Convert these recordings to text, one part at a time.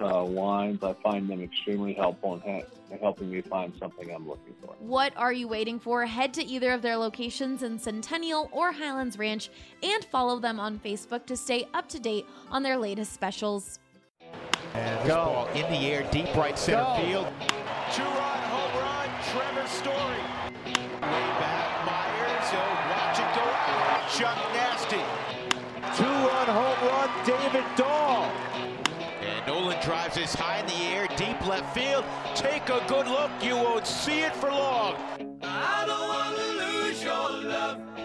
uh, wines. I find them extremely helpful in, ha- in helping me find something I'm looking for. What are you waiting for? Head to either of their locations in Centennial or Highlands Ranch and follow them on Facebook to stay up to date on their latest specials. And this ball in the air, deep right center Go. field. Field. Take a good look, you won't see it for long. I don't want to lose your love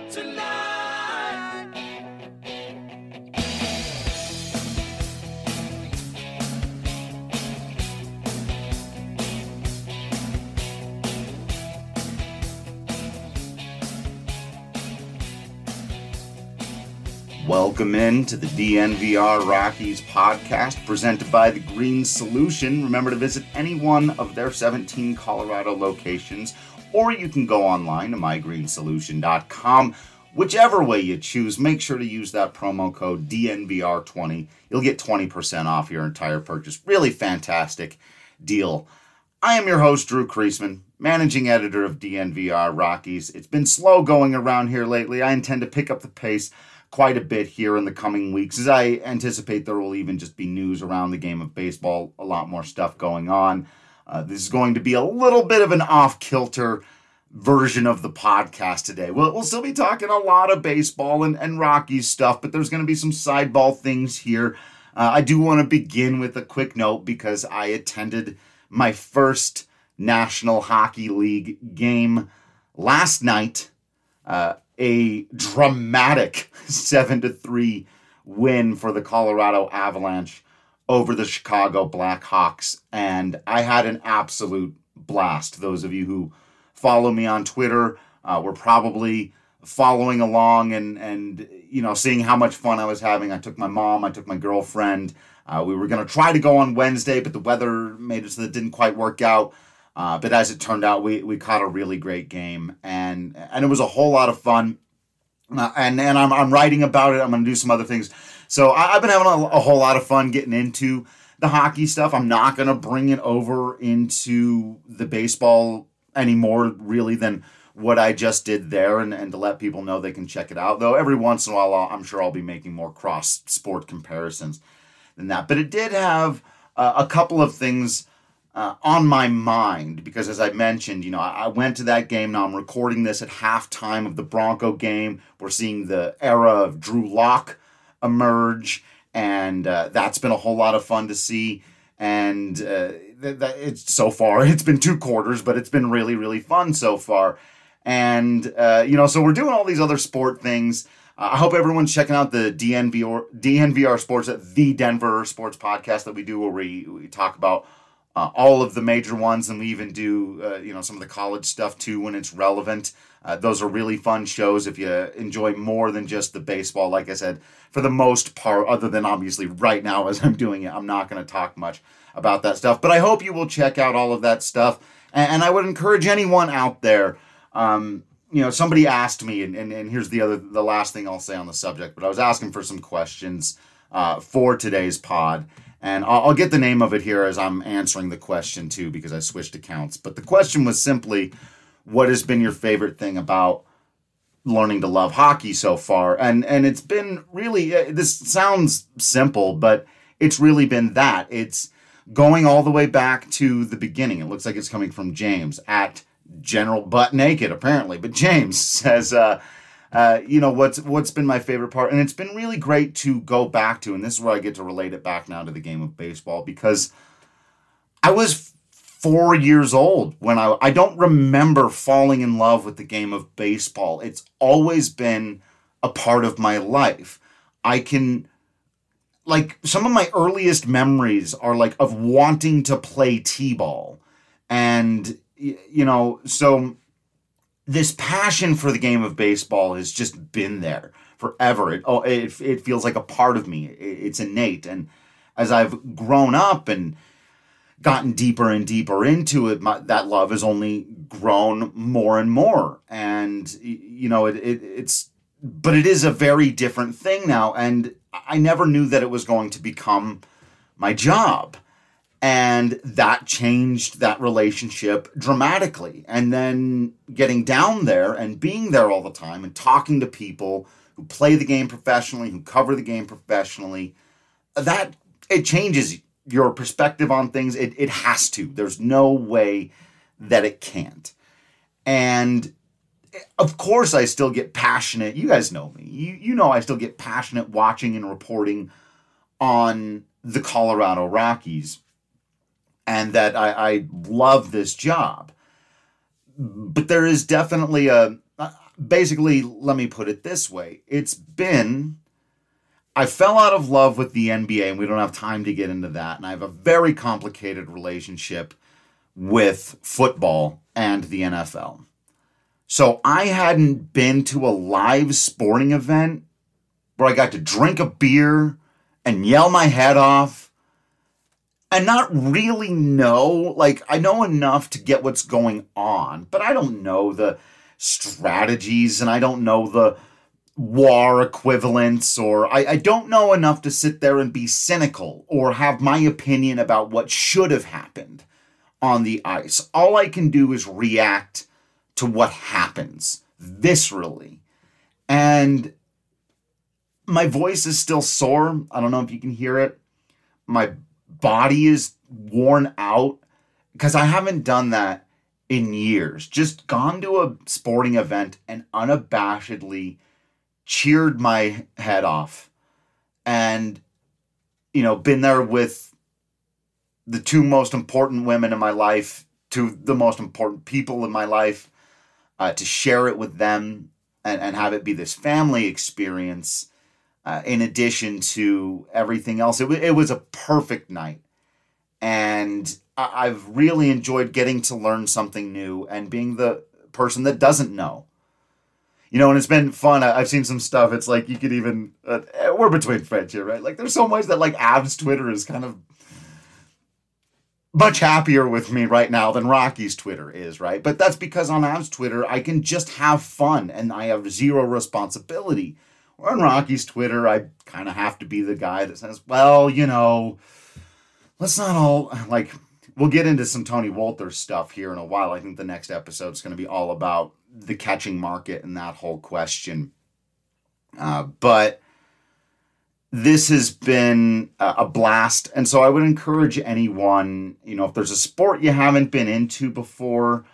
Welcome in to the DNVR Rockies podcast presented by The Green Solution. Remember to visit any one of their 17 Colorado locations, or you can go online to mygreensolution.com. Whichever way you choose, make sure to use that promo code DNVR20. You'll get 20% off your entire purchase. Really fantastic deal. I am your host, Drew Creasman, managing editor of DNVR Rockies. It's been slow going around here lately. I intend to pick up the pace quite a bit here in the coming weeks, as I anticipate there will even just be news around the game of baseball, a lot more stuff going on. Uh, this is going to be a little bit of an off kilter version of the podcast today. We'll, we'll still be talking a lot of baseball and, and Rockies stuff, but there's going to be some sideball things here. Uh, I do want to begin with a quick note because I attended my first National Hockey League game last night. Uh, a dramatic 7 to 3 win for the Colorado Avalanche over the Chicago Blackhawks and I had an absolute blast. Those of you who follow me on Twitter uh, were probably following along and and you know seeing how much fun I was having. I took my mom, I took my girlfriend. Uh, we were going to try to go on Wednesday, but the weather made it so that it didn't quite work out. Uh, but as it turned out, we, we caught a really great game, and and it was a whole lot of fun. Uh, and and I'm, I'm writing about it. I'm going to do some other things. So I, have been having a, a, whole lot of fun getting into the hockey stuff. I'm not going to bring it over into the baseball anymore, really, than what I just did there, and, and to let people know they can check it out. Though every once in a while, I'll, I'm sure I'll be making more cross sport comparisons than that. But it did have uh, a couple of things uh, on my mind because, as I mentioned, you know, I, I, went to that game. Now I'm recording this at halftime of the Bronco game. We're seeing the era of Drew Lock emerge, and uh, that's been a whole lot of fun to see. And uh, th- th- it's so far, it's been two quarters, but it's been really, really fun so far. And uh, you know, so we're doing all these other sport things. I hope everyone's checking out the DNVR, DNVR Sports, the Denver Sports podcast that we do, where we, we talk about uh, all of the major ones, and we even do uh, you know some of the college stuff too when it's relevant. Uh, those are really fun shows if you enjoy more than just the baseball. Like I said, for the most part, other than obviously right now as I'm doing it, I'm not going to talk much about that stuff. But I hope you will check out all of that stuff, and, and I would encourage anyone out there. Um, you know, somebody asked me, and, and, and here's the other, the last thing I'll say on the subject. But I was asking for some questions uh, for today's pod, and I'll, I'll, get the name of it here as I'm answering the question too, because I switched accounts. But the question was simply, what has been your favorite thing about learning to love hockey so far, and and it's been really. Uh, this sounds simple, but it's really been that. It's going all the way back to the beginning. It looks like it's coming from James at General Butt Naked, apparently. But James says, uh, uh, you know, what's what's been my favorite part, and it's been really great to go back to, and this is where I get to relate it back now to the game of baseball because I was four years old when I I don't remember falling in love with the game of baseball. It's always been a part of my life. I can like some of my earliest memories are like of wanting to play t-ball and you know so this passion for the game of baseball has just been there forever. It oh it, it feels like a part of me. It's innate. And as i've grown up and gotten deeper and deeper into it my, that love has only grown more and more. And you know it, it it's but it is a very different thing now. And I never knew that it was going to become my job. And that changed that relationship dramatically. And then getting down there and being there all the time and talking to people who play the game professionally, who cover the game professionally, that it changes your perspective on things. It, it has to. There's no way that it can't. And eh, of course I still get passionate. You guys know me. You you know I still get passionate watching and reporting on the Colorado Rockies and that I, I love this job. But there is definitely a uh, basically let me put it this way. It's been I fell out of love with the NBA and we don't have time to get into that and I have a very complicated relationship with football and the NFL. So I hadn't been to a live sporting event where I got to drink a beer and yell my head off and not really know. Like, I know enough to get what's going on, but I don't know the strategies and I don't know the war equivalents or I, I don't know enough to sit there and be cynical or have my opinion about what should have happened on the ice. All I can do is react to what happens viscerally. And my voice is still sore. I don't know if you can hear it. My body is worn out? Because I haven't done that in years. Just gone to a sporting event and unabashedly cheered my head off. And you know been there with the two most important women in my life two the most important people in my life uh, to share it with them and, and have it be this family experience uh, in addition to everything else. It, w- it was a perfect night. And I- I've really enjoyed getting to learn something new and being the person that doesn't know. You know, and it's been fun. I- have seen some stuff. It's like you could even, uh, we're between friends here, right? Like there's so much that like Avs Twitter is kind of much happier with me right now than Rockies Twitter is, right? But that's because on Av's Twitter, I can just have fun and I have zero responsibility. On Rockies Twitter, I kind of have to be the guy that says, well, you know, let's not all, like, we'll get into some Tony Wolters stuff here in a while. I think the next episode is going to be all about the catching market and that whole question. Uh, but this has been a blast. And so I would encourage anyone, you know, if there's a sport you haven't been into before,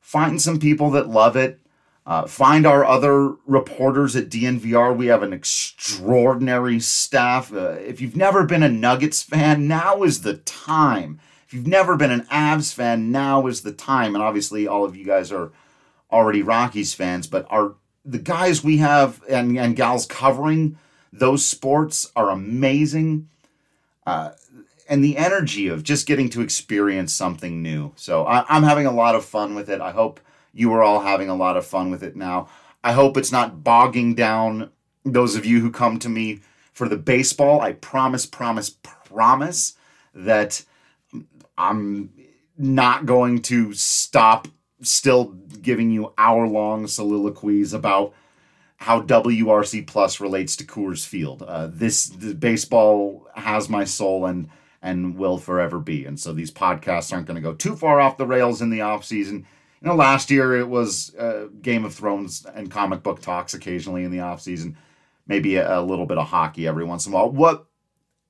find some people that love it. Uh, find our other reporters at DNVR. We have an extraordinary staff. Uh, if you've never been a Nuggets fan, now is the time. If you've never been an Avs fan, now is the time. And obviously, all of you guys are already Rockies fans, but our the guys we have and, and gals covering those sports are amazing. Uh, and the energy of just getting to experience something new. So I, I'm having a lot of fun with it. I hope you are all having a lot of fun with it now. I hope it's not bogging down those of you who come to me for the baseball. I promise, promise, promise that I'm not going to stop still giving you hour long soliloquies about how WRC Plus relates to Coors Field. Uh, this baseball has my soul and and will forever be. And so these podcasts aren't going to go too far off the rails in the off season. You know, last year it was uh, Game of Thrones and comic book talks occasionally in the off season, maybe a, a little bit of hockey every once in a while. What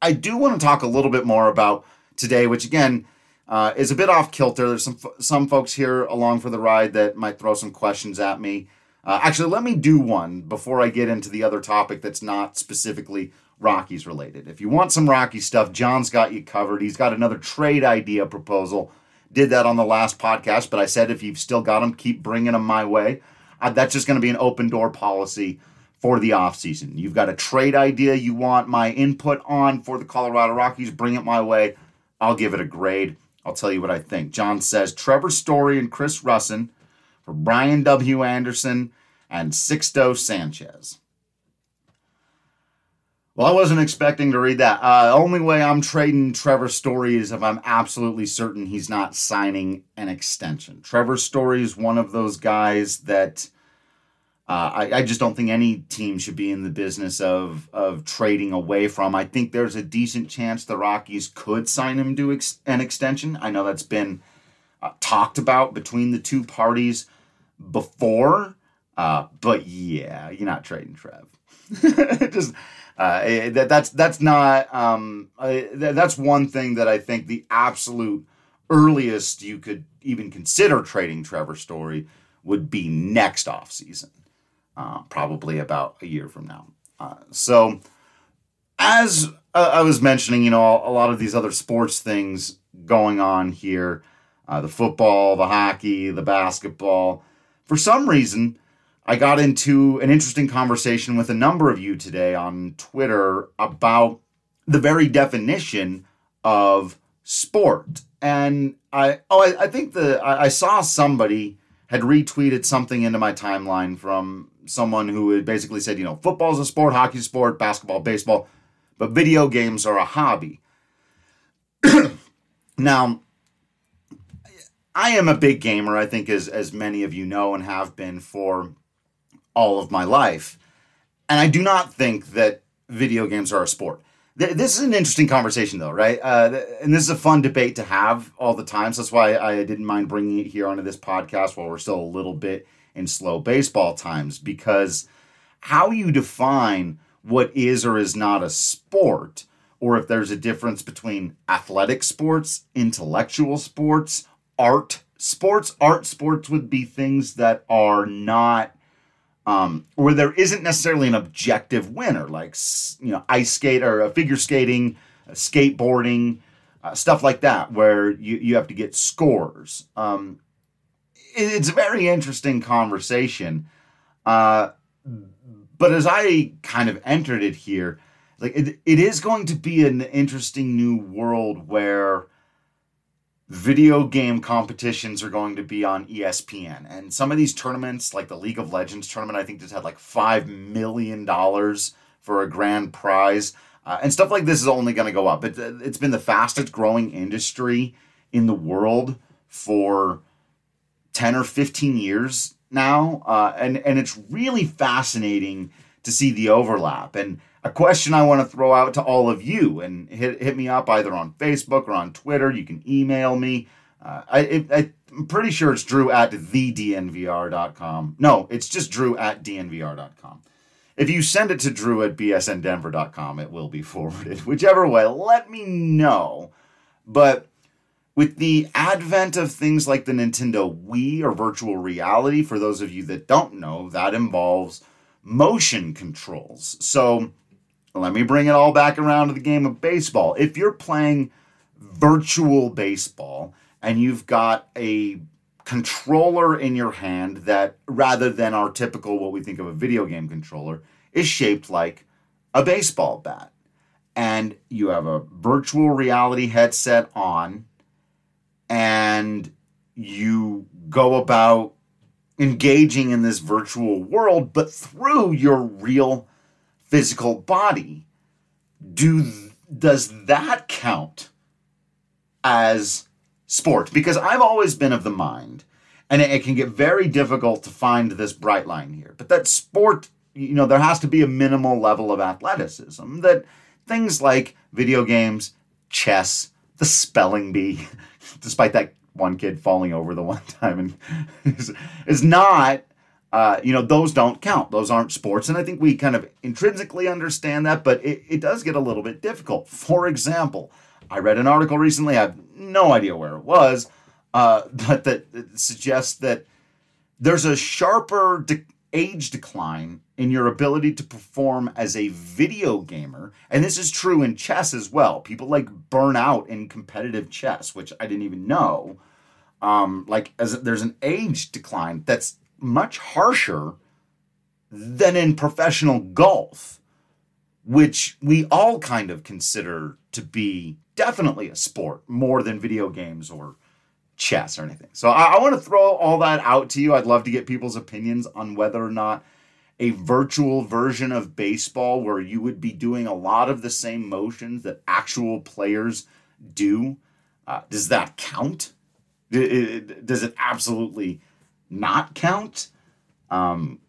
I do want to talk a little bit more about today, which again uh, is a bit off kilter. There's some some folks here along for the ride that might throw some questions at me. Uh, actually, let me do one before I get into the other topic that's not specifically Rockies related. If you want some Rocky stuff, John's got you covered. He's got another trade idea proposal. Did that on the last podcast, but I said if you've still got them, keep bringing them my way. Uh, that's just going to be an open door policy for the offseason. You've got a trade idea you want my input on for the Colorado Rockies, bring it my way. I'll give it a grade. I'll tell you what I think. John says Trevor Story and Chris Rusin for Brian W. Anderson and Sixto Sanchez. Well, I wasn't expecting to read that. Uh, the only way I'm trading Trevor Story is if I'm absolutely certain he's not signing an extension. Trevor Story is one of those guys that uh, I, I, just don't think any team should be in the business of of trading away from. I think there's a decent chance the Rockies could sign him to ex- an extension. I know that's been uh, talked about between the two parties before, uh, but yeah, you're not trading Trev. just uh, eh, that that's that's not um, that's one thing that I think the absolute earliest you could even consider trading Trevor Story would be next off season uh, probably about a year from now. Uh, so, as uh, I was mentioning, you know, a lot of these other sports things going on here uh, the football, the hockey, the basketball. For some reason, I got into an interesting conversation with a number of you today on Twitter about the very definition of sport. And I, oh, I, I think the I, I saw somebody had retweeted something into my timeline from someone who had basically said, you know, football's a sport, hockey's a sport, basketball, baseball, but video games are a hobby. now, I am a big gamer, I think, as, as many of you know and have been for all of my life. And I do not think that video games are a sport. This is an interesting conversation, though, right? Uh, and this is a fun debate to have all the time. So that's why I didn't mind bringing it here onto this podcast while we're still a little bit in slow baseball times because how you define what is or is not a sport, or if there's a difference between athletic sports, intellectual sports, art sports, art sports would be things that are not. Um, where there isn't necessarily an objective winner, like you know, ice skate or uh, figure skating, uh, skateboarding, uh, stuff like that, where you, you have to get scores. Um, it's a very interesting conversation. Uh, but as I kind of entered it here, like it, it is going to be an interesting new world where video game competitions are going to be on ESPN. And some of these tournaments, like the League of Legends tournament, I think just had like $5 million for a grand prize. Uh, and stuff like this is only going to go up. It, it's been the fastest growing industry in the world for 10 or 15 years now. Uh, and, and it's really fascinating to see the overlap. And a question I want to throw out to all of you and hit, hit me up either on Facebook or on Twitter. You can email me. Uh, I, I'm pretty sure it's drew at thednvr.com. No, it's just drew at dnvr.com. If you send it to drew at bsndenver.com, it will be forwarded. Whichever way, let me know. But with the advent of things like the Nintendo Wii or virtual reality, for those of you that don't know, that involves motion controls. So let me bring it all back around to the game of baseball. If you're playing virtual baseball and you've got a controller in your hand that, rather than our typical, what we think of a video game controller, is shaped like a baseball bat. And you have a virtual reality headset on and you go about engaging in this virtual world, but through your real physical body. Do does that count as sport? Because I've always been of the mind, and it, it can get very difficult to find this bright line here. But that sport, you know, there has to be a minimal level of athleticism. That things like video games, chess, the spelling bee, despite that one kid falling over the one time and is, is not uh, you know, those don't count. Those aren't sports. And I think we kind of intrinsically understand that, but it, it does get a little bit difficult. For example, I read an article recently, I have no idea where it was, uh, but that, suggests that there's a sharper de- age decline in your ability to perform as a video gamer. And this is true in chess as well. People like burn out in competitive chess, which I didn't even know. Um, like as there's an age decline that's much harsher than in professional golf, which we all kind of consider to be definitely a sport more than video games or chess or anything. So I, I want to throw all that out to you. I'd love to get people's opinions on whether or not a virtual version of baseball where you would be doing a lot of the same motions that actual players do. Uh, does that count? Does it absolutely not count? Um,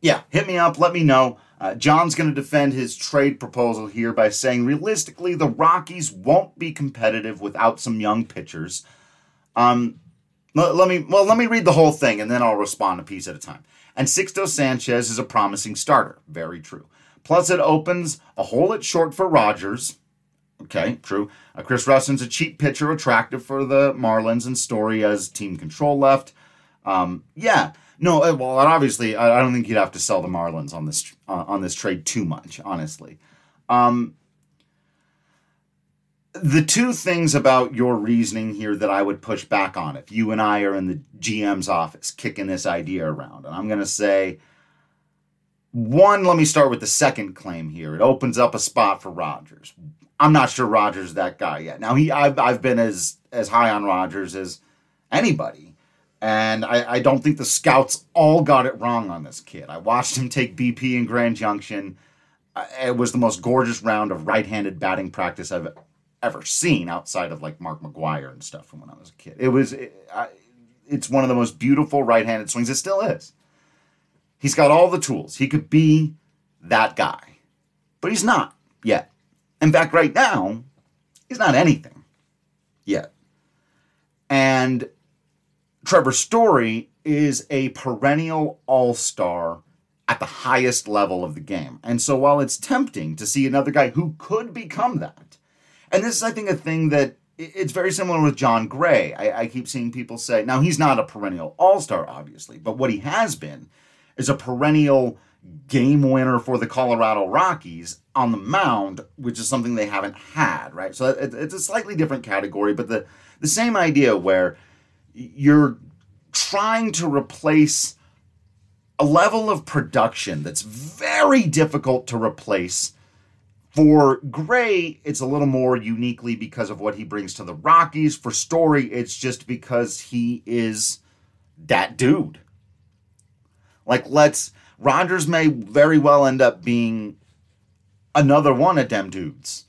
yeah, hit me up. Let me know. Uh, John's going to defend his trade proposal here by saying realistically, the Rockies won't be competitive without some young pitchers. Um, let, let me well, let me read the whole thing and then I'll respond a piece at a time. And Sixto Sanchez is a promising starter. Very true. Plus, it opens a hole at short for Rodgers. Okay, true. Uh, Chris Rusin's a cheap pitcher, attractive for the Marlins, and Story as team control left. Um, yeah, no. Uh, well, obviously, I, I, don't think you'd have to sell the Marlins on this uh, on this trade too much, honestly. Um, the two things about your reasoning here that I would push back on if you and I are in the GM's office kicking this idea around, and I'm going to say one, let me start with the second claim here. It opens up a spot for Rodgers. I'm not sure Rodgers is that guy yet. Now he I've I've been as as high on Rodgers as anybody. And I, I don't think the scouts all got it wrong on this kid. I watched him take BP in Grand Junction. Uh, it was the most gorgeous round of right-handed batting practice I've ever seen outside of like Mark McGwire and stuff from when I was a kid. It was it, I, it's one of the most beautiful right-handed swings. It still is. He's got all the tools. He could be that guy, but he's not yet. In fact, right now, he's not anything yet. And Trevor Story is a perennial all star at the highest level of the game. And so while it's tempting to see another guy who could become that, and this is, I think, a thing that it's very similar with Jon Gray. I, I keep seeing people say, now he's not a perennial all star, obviously, but what he has been is a perennial game winner for the Colorado Rockies on the mound, which is something they haven't had, right? So it's a slightly different category, but the, the same idea where you're trying to replace a level of production that's very difficult to replace. For Gray, it's a little more uniquely because of what he brings to the Rockies. For Story, it's just because he is that dude. Like, let's. Rodgers may very well end up being another one of them dudes.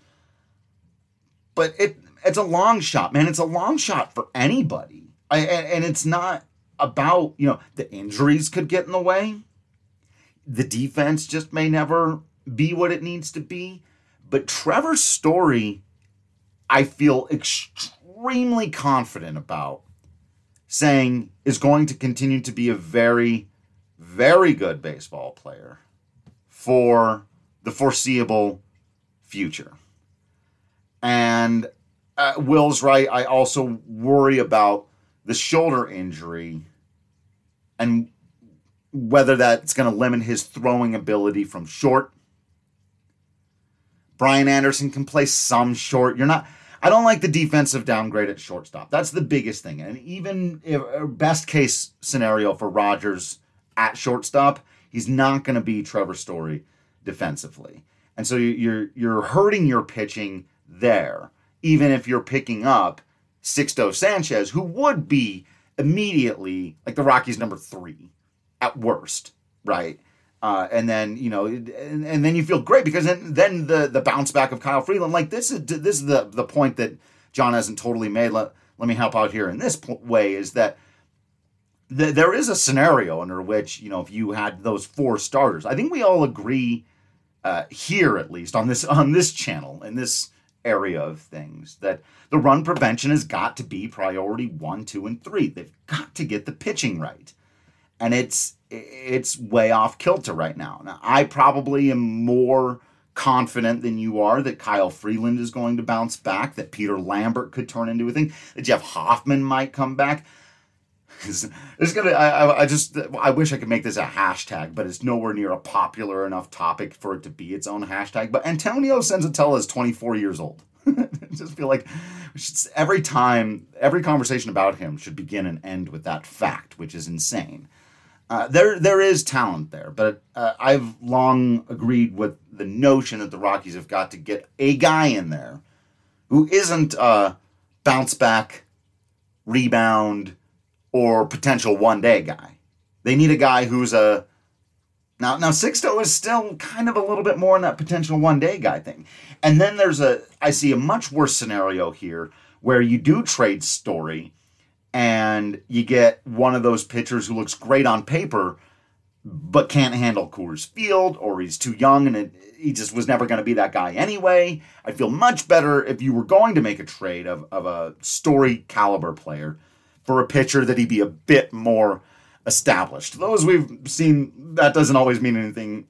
But it it's a long shot, man. It's a long shot for anybody. I, and, and it's not about, you know, the injuries could get in the way. The defense just may never be what it needs to be. But Trevor's story, I feel extremely confident about saying is going to continue to be a very, very good baseball player for the foreseeable future. And uh, Will's right. I also worry about the shoulder injury and whether that's going to limit his throwing ability from short. Brian Anderson can play some short. You're not. I don't like the defensive downgrade at shortstop. That's the biggest thing. And even if uh, best case scenario for Rodgers at shortstop, he's not going to be Trevor Story defensively. And so you're you're hurting your pitching there, even if you're picking up Sixto Sanchez, who would be immediately like the Rockies number three at worst, right? Uh, and then you know, and, and, then you feel great because then, then the the bounce back of Kyle Freeland, like this is this is the the point that John hasn't totally made. Let let me help out here in this way is that the, there is a scenario under which you know if you had those four starters, I think we all agree uh, here at least on this on this channel in this area of things that the run prevention has got to be priority one, two, and three. They've got to get the pitching right. And it's it's way off kilter right now. Now I probably am more confident than you are that Kyle Freeland is going to bounce back, that Peter Lambert could turn into a thing, that Jeff Hoffman might come back. It's, gonna. I, I just. I wish I could make this a hashtag, but it's nowhere near a popular enough topic for it to be its own hashtag. But Antonio Senzatela is 24 years old. Just feel like every time, every conversation about him should begin and end with that fact, which is insane. Uh, there, there is talent there, but uh, I've long agreed with the notion that the Rockies have got to get a guy in there who isn't a bounce back, rebound, or potential one day guy. They need a guy who's a now now Sixto is still kind of a little bit more in that potential one day guy thing. And then there's a I see a much worse scenario here where you do trade Story and you get one of those pitchers who looks great on paper but can't handle Coors Field or he's too young and it, he just was never going to be that guy anyway. I'd feel much better if you were going to make a trade of, of a Story caliber player for a pitcher that he'd be a bit more established. Those we've seen, that doesn't always mean anything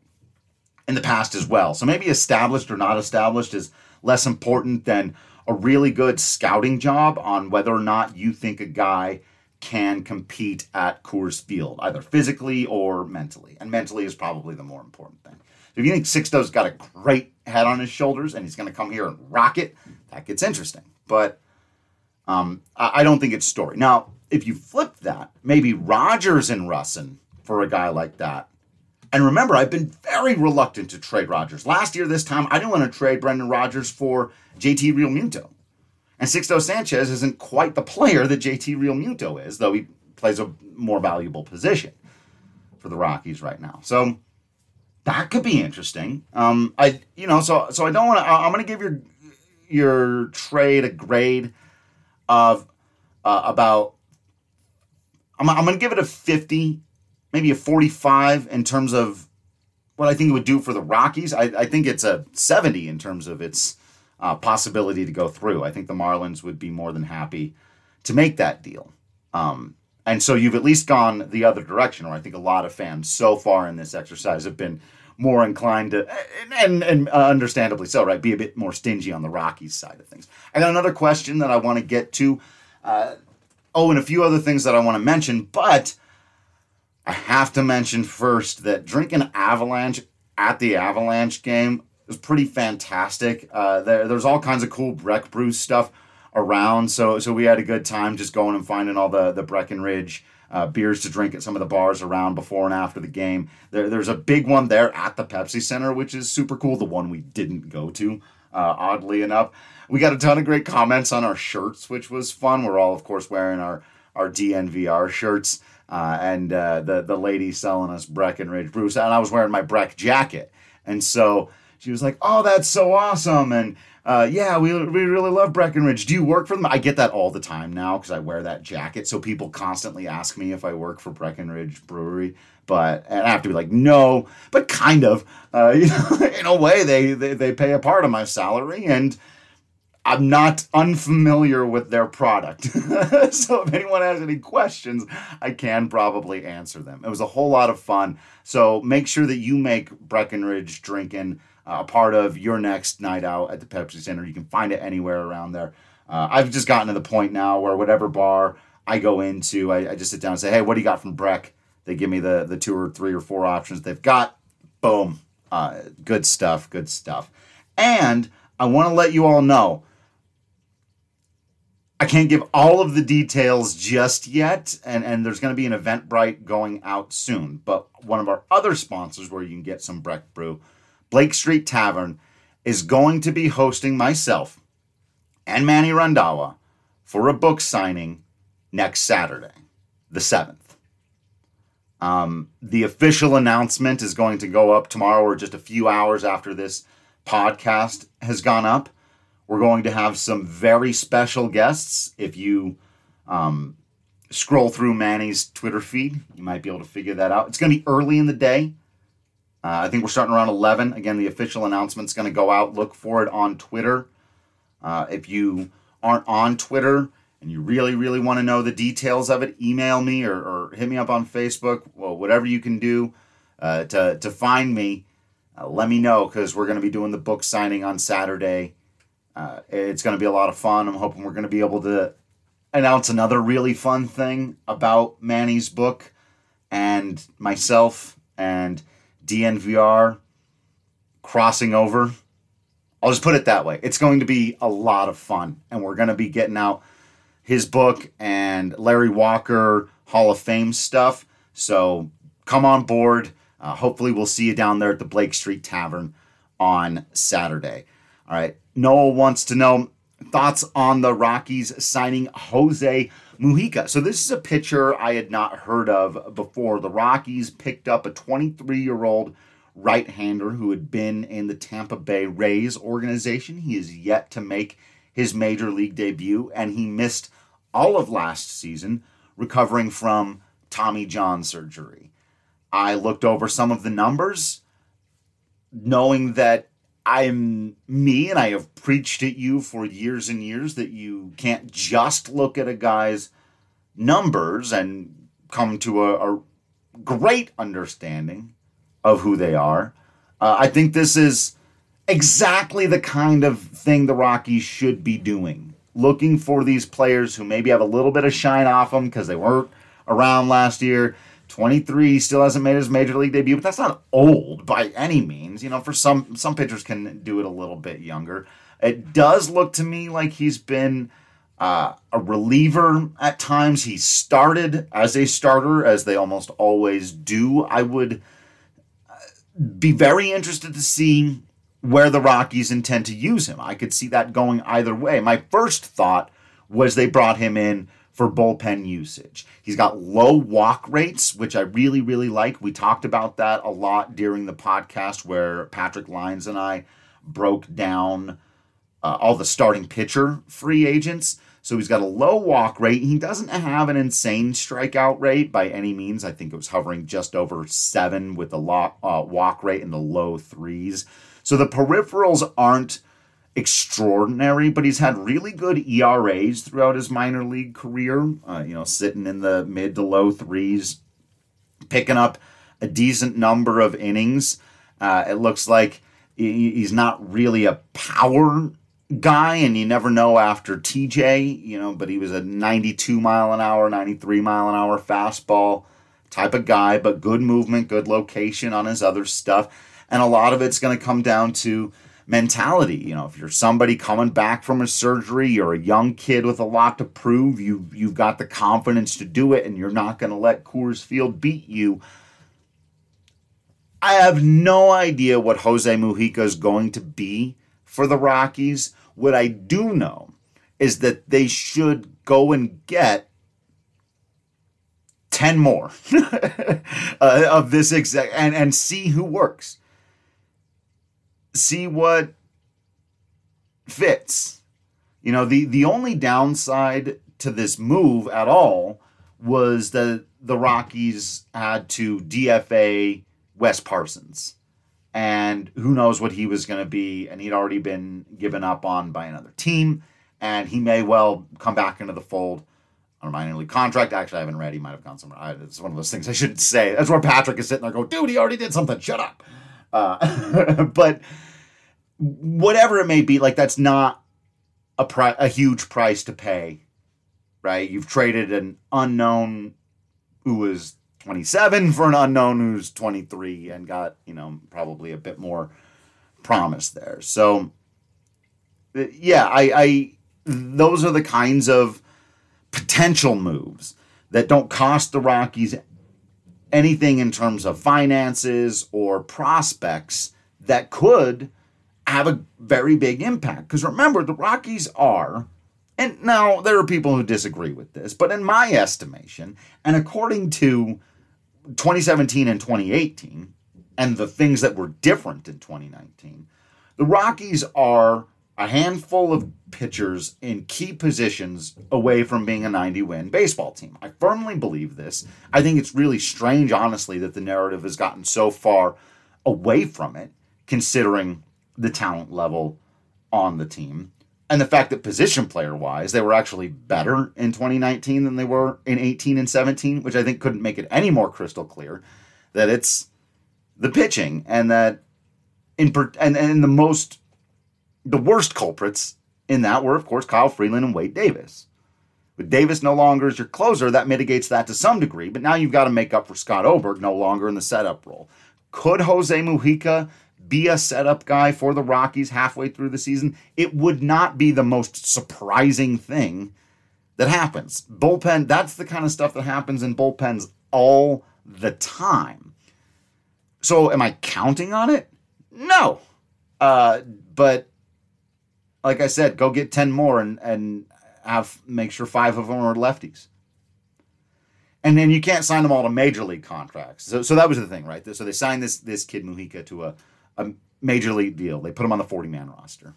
in the past as well. So maybe established or not established is less important than a really good scouting job on whether or not you think a guy can compete at Coors Field, either physically or mentally. And mentally is probably the more important thing. If you think Sixto's got a great head on his shoulders and he's going to come here and rock it, that gets interesting. But um, I, I don't think it's Story. Now, if you flip that, maybe Rodgers and Rusin for a guy like that. And remember, I've been very reluctant to trade Rodgers. Last year, this time, I didn't want to trade Brendan Rodgers for JT Realmuto. And Sixto Sanchez isn't quite the player that JT Realmuto is, though he plays a more valuable position for the Rockies right now. So that could be interesting. Um, I you know so so I don't want to. I'm going to give your your trade a grade of uh, about. I'm I'm to give it a 50, maybe a 45 in terms of what I think it would do for the Rockies. I, I think it's a 70 in terms of its uh, possibility to go through. I think the Marlins would be more than happy to make that deal. Um, and so you've at least gone the other direction, or I think a lot of fans so far in this exercise have been more inclined to, and, and uh, understandably so, right, be a bit more stingy on the Rockies side of things. I got another question that I want to get to. Uh, oh, and a few other things that I want to mention, but I have to mention first that drinking Avalanche at the Avalanche game was pretty fantastic. Uh, there, there's all kinds of cool Breck Brew stuff around, so so we had a good time just going and finding all the the Breckenridge uh, beers to drink at some of the bars around before and after the game. There, there's a big one there at the Pepsi Center, which is super cool. The one we didn't go to, uh, oddly enough. We got a ton of great comments on our shirts, which was fun. We're all, of course, wearing our our DNVR shirts. Uh, and uh, the the lady selling us Breckenridge Brews, and I was wearing my Breck jacket, and so she was like, "Oh, that's so awesome!" And uh, yeah, we, we really love Breckenridge. Do you work for them? I get that all the time now because I wear that jacket. So people constantly ask me if I work for Breckenridge Brewery. But and I have to be like, no, but kind of. Uh, you know, in a way, they, they they pay a part of my salary, and I'm not unfamiliar with their product. so if anyone has any questions, I can probably answer them. It was a whole lot of fun. So make sure that you make Breckenridge drinking a part of your next night out at the Pepsi Center. You can find it anywhere around there. Uh, I've just gotten to the point now where whatever bar I go into, I, I, just sit down and say, "Hey, what do you got from Breck?" They give me the the two or three or four options they've got. Boom, uh, good stuff, good stuff. And I want to let you all know. I can't give all of the details just yet, and, and there's going to be an Eventbrite going out soon. But one of our other sponsors, where you can get some Breck Brew, Blake Street Tavern is going to be hosting myself and Manny Randhawa for a book signing next Saturday, the 7th. Um, the official announcement is going to go up tomorrow or just a few hours after this podcast has gone up. We're going to have some very special guests. If you um, scroll through Manny's Twitter feed, you might be able to figure that out. It's going to be early in the day. Uh, I think we're starting around 11. Again, the official announcement's going to go out. Look for it on Twitter. Uh, if you aren't on Twitter and you really, really want to know the details of it, email me or, or hit me up on Facebook. Well, whatever you can do uh, to, to find me, uh, let me know because we're going to be doing the book signing on Saturday. Uh, it's going to be a lot of fun. I'm hoping we're going to be able to announce another really fun thing about Manny's book and myself and DNVR crossing over. I'll just put it that way. It's going to be a lot of fun, and we're going to be getting out his book and Larry Walker Hall of Fame stuff. So come on board. Uh, hopefully, we'll see you down there at the Blake Street Tavern on Saturday. All right. Noah wants to know thoughts on the Rockies signing Jose Mujica. So, this is a pitcher I had not heard of before. The Rockies picked up a 23 year old right hander who had been in the Tampa Bay Rays organization. He is yet to make his major league debut, and he missed all of last season recovering from Tommy John surgery. I looked over some of the numbers, knowing that I'm me and I have preached at you for years and years that you can't just look at a guy's numbers and come to a, a great understanding of who they are. Uh, I think this is exactly the kind of thing the Rockies should be doing. Looking for these players who maybe have a little bit of shine off them because they weren't around last year. 23 still hasn't made his major league debut, but that's not old by any means. You know, for some some pitchers can do it a little bit younger. It does look to me like he's been uh, a reliever at times. He started as a starter, as they almost always do. I would be very interested to see where the Rockies intend to use him. I could see that going either way. My first thought was they brought him in for bullpen usage. He's got low walk rates, which I really, really like. We talked about that a lot during the podcast where Patrick Lyons and I broke down uh, all the starting pitcher free agents. So he's got a low walk rate. He doesn't have an insane strikeout rate by any means. I think it was hovering just over seven with a lock, uh, walk rate in the low threes. So the peripherals aren't extraordinary, but he's had really good ERAs throughout his minor league career. Uh, you know, sitting in the mid to low threes, picking up a decent number of innings. Uh, it looks like he's not really a power guy, and you never know after TJ, you know, but he was a 92 mile an hour, 93 mile an hour fastball type of guy, but good movement, good location on his other stuff. And a lot of it's going to come down to mentality. You know, if you're somebody coming back from a surgery, you're a young kid with a lot to prove, you you've got the confidence to do it, and you're not going to let Coors Field beat you. I have no idea what Jose Mujica is going to be for the Rockies. What I do know is that they should go and get 10 more uh, of this exact and, and see who works. See what fits. You know, the, the only downside to this move at all was that the Rockies had to DFA Wes Parsons and who knows what he was going to be. And he'd already been given up on by another team, and he may well come back into the fold on a minor league contract. Actually, I haven't read. He might have gone somewhere. It's one of those things I shouldn't say. That's where Patrick is sitting there going, dude, he already did something. Shut up. Uh, but whatever it may be, like that's not a pri- a huge price to pay, right? You've traded an unknown who was 27 for an unknown who's 23 and got, you know, probably a bit more promise there. So, uh, yeah, I, I those are the kinds of potential moves that don't cost the Rockies anything in terms of finances or prospects that could have a very big impact. Because remember, the Rockies are and now there are people who disagree with this, but in my estimation, and according to 2017 and 2018 and the things that were different in 2019, the Rockies are a handful of pitchers in key positions away from being a 90 win baseball team. I firmly believe this. I think it's really strange, honestly, that the narrative has gotten so far away from it, considering the talent level on the team. and the fact that position player wise, they were actually better in 2019 than they were in 18 and 17, which I think couldn't make it any more crystal clear that it's the pitching and that in and and the most the worst culprits in that were of course Kyle Freeland and Wade Davis. With Davis no longer as your closer, that mitigates that to some degree, but now you've got to make up for Scott Oberg no longer in the setup role. Could Jose Mujica be a setup guy for the Rockies halfway through the season, it would not be the most surprising thing that happens. Bullpen, that's the kind of stuff that happens in bullpens all the time. So am I counting on it? No. Uh, but like I said, go get 10 more and, and have make sure five of them are lefties. And then you can't sign them all to major league contracts. So, so that was the thing, right? So they signed this this kid Mujica to a a major league deal. They put him on the 40 man roster.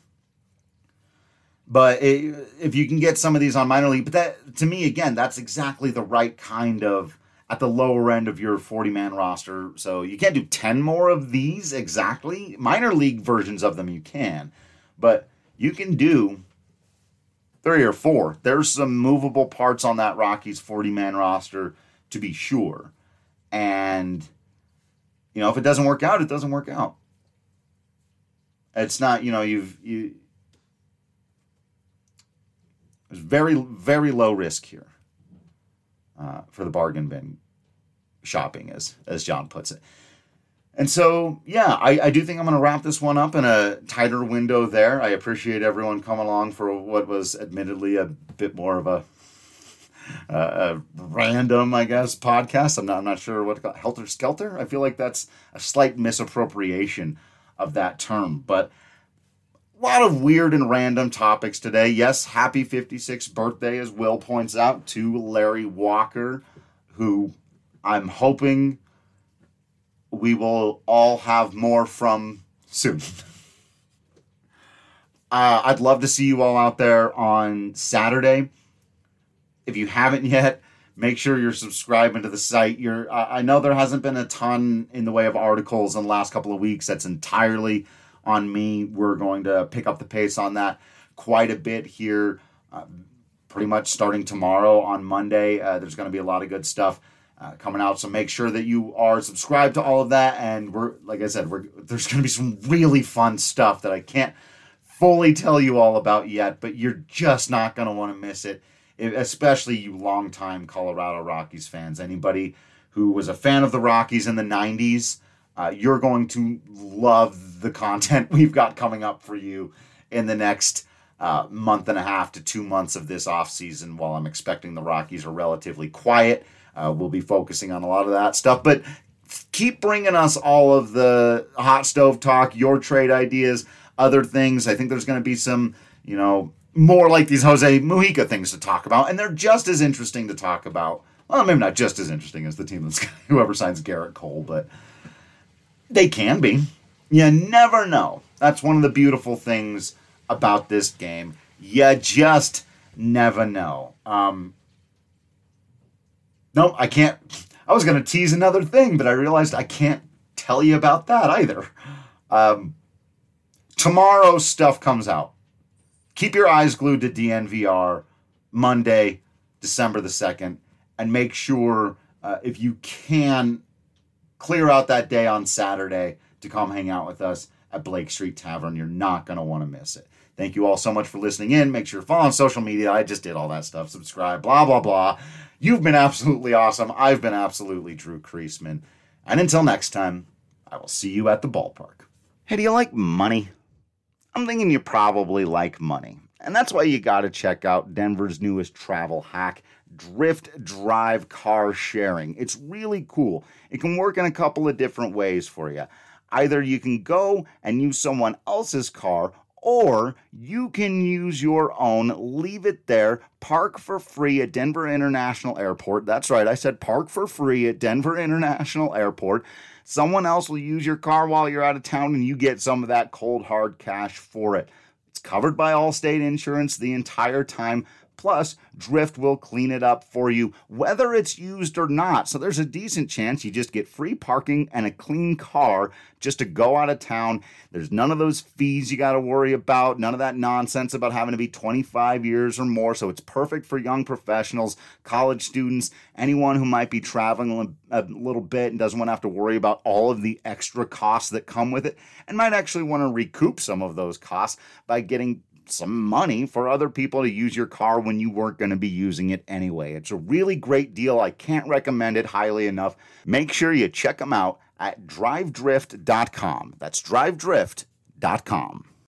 But it, if you can get some of these on minor league, but that to me again, that's exactly the right kind of at the lower end of your 40 man roster. So you can't do 10 more of these exactly. Minor league versions of them you can, but you can do three or four. There's some movable parts on that Rockies 40 man roster to be sure. And you know, if it doesn't work out, it doesn't work out. It's not, you know, you've you. There's very very low risk here uh, for the bargain bin shopping, as as John puts it. And so, yeah, I, I do think I'm going to wrap this one up in a tighter window there. I appreciate everyone coming along for what was admittedly a bit more of a, a random, I guess, podcast. I'm not, I'm not sure what to call it. Helter Skelter? I feel like that's a slight misappropriation of that term. But a lot of weird and random topics today. Yes, happy 56th birthday, as Will points out, to Larry Walker, who I'm hoping we will all have more from soon. uh, I'd love to see you all out there on Saturday. If you haven't yet, make sure you're subscribing to the site. You're I know there hasn't been a ton in the way of articles in the last couple of weeks. That's entirely on me. We're going to pick up the pace on that quite a bit here. Uh, pretty much starting tomorrow on Monday. Uh, there's going to be a lot of good stuff uh, coming out. So make sure that you are subscribed to all of that. And we're like I said, we're there's going to be some really fun stuff that I can't fully tell you all about yet, but you're just not going to want to miss it especially you longtime Colorado Rockies fans. Anybody who was a fan of the Rockies in the 90s, uh, you're going to love the content we've got coming up for you in the next uh, month and a half to two months of this offseason while I'm expecting the Rockies are relatively quiet. Uh, we'll be focusing on a lot of that stuff, but keep bringing us all of the hot stove talk, your trade ideas, other things. I think there's going to be some, you know, more like these Jose Mujica things to talk about, and they're just as interesting to talk about. Well, maybe not just as interesting as the team that's whoever signs Gerrit Cole, but they can be. You never know. That's one of the beautiful things about this game. You just never know. Um, no, I can't. I was going to tease another thing, but I realized I can't tell you about that either. Um, tomorrow, stuff comes out keep your eyes glued to DNVR Monday, December the 2nd, and make sure uh, if you can clear out that day on Saturday to come hang out with us at Blake Street Tavern. You're not going to want to miss it. Thank you all so much for listening in. Make sure to follow on social media. I just did all that stuff. Subscribe, blah, blah, blah. You've been absolutely awesome. I've been absolutely Drew Creasman. And until next time, I will see you at the ballpark. Hey, do you like money? I'm thinking you probably like money. And that's why you got to check out Denver's newest travel hack, Drift Drive Car Sharing. It's really cool. It can work in a couple of different ways for you. Either you can go and use someone else's car, or you can use your own, leave it there, park for free at Denver International Airport. That's right, I said park for free at Denver International Airport Someone else will use your car while you're out of town and you get some of that cold hard cash for it. It's covered by Allstate insurance the entire time. Plus, Drift will clean it up for you, whether it's used or not. So there's a decent chance you just get free parking and a clean car just to go out of town. There's none of those fees you got to worry about, none of that nonsense about having to be 25 years or more. So it's perfect for young professionals, college students, anyone who might be traveling a little bit and doesn't want to have to worry about all of the extra costs that come with it and might actually want to recoup some of those costs by getting some money for other people to use your car when you weren't going to be using it anyway. It's a really great deal. I can't recommend it highly enough. Make sure you check them out at drivedrift.com. That's drivedrift.com.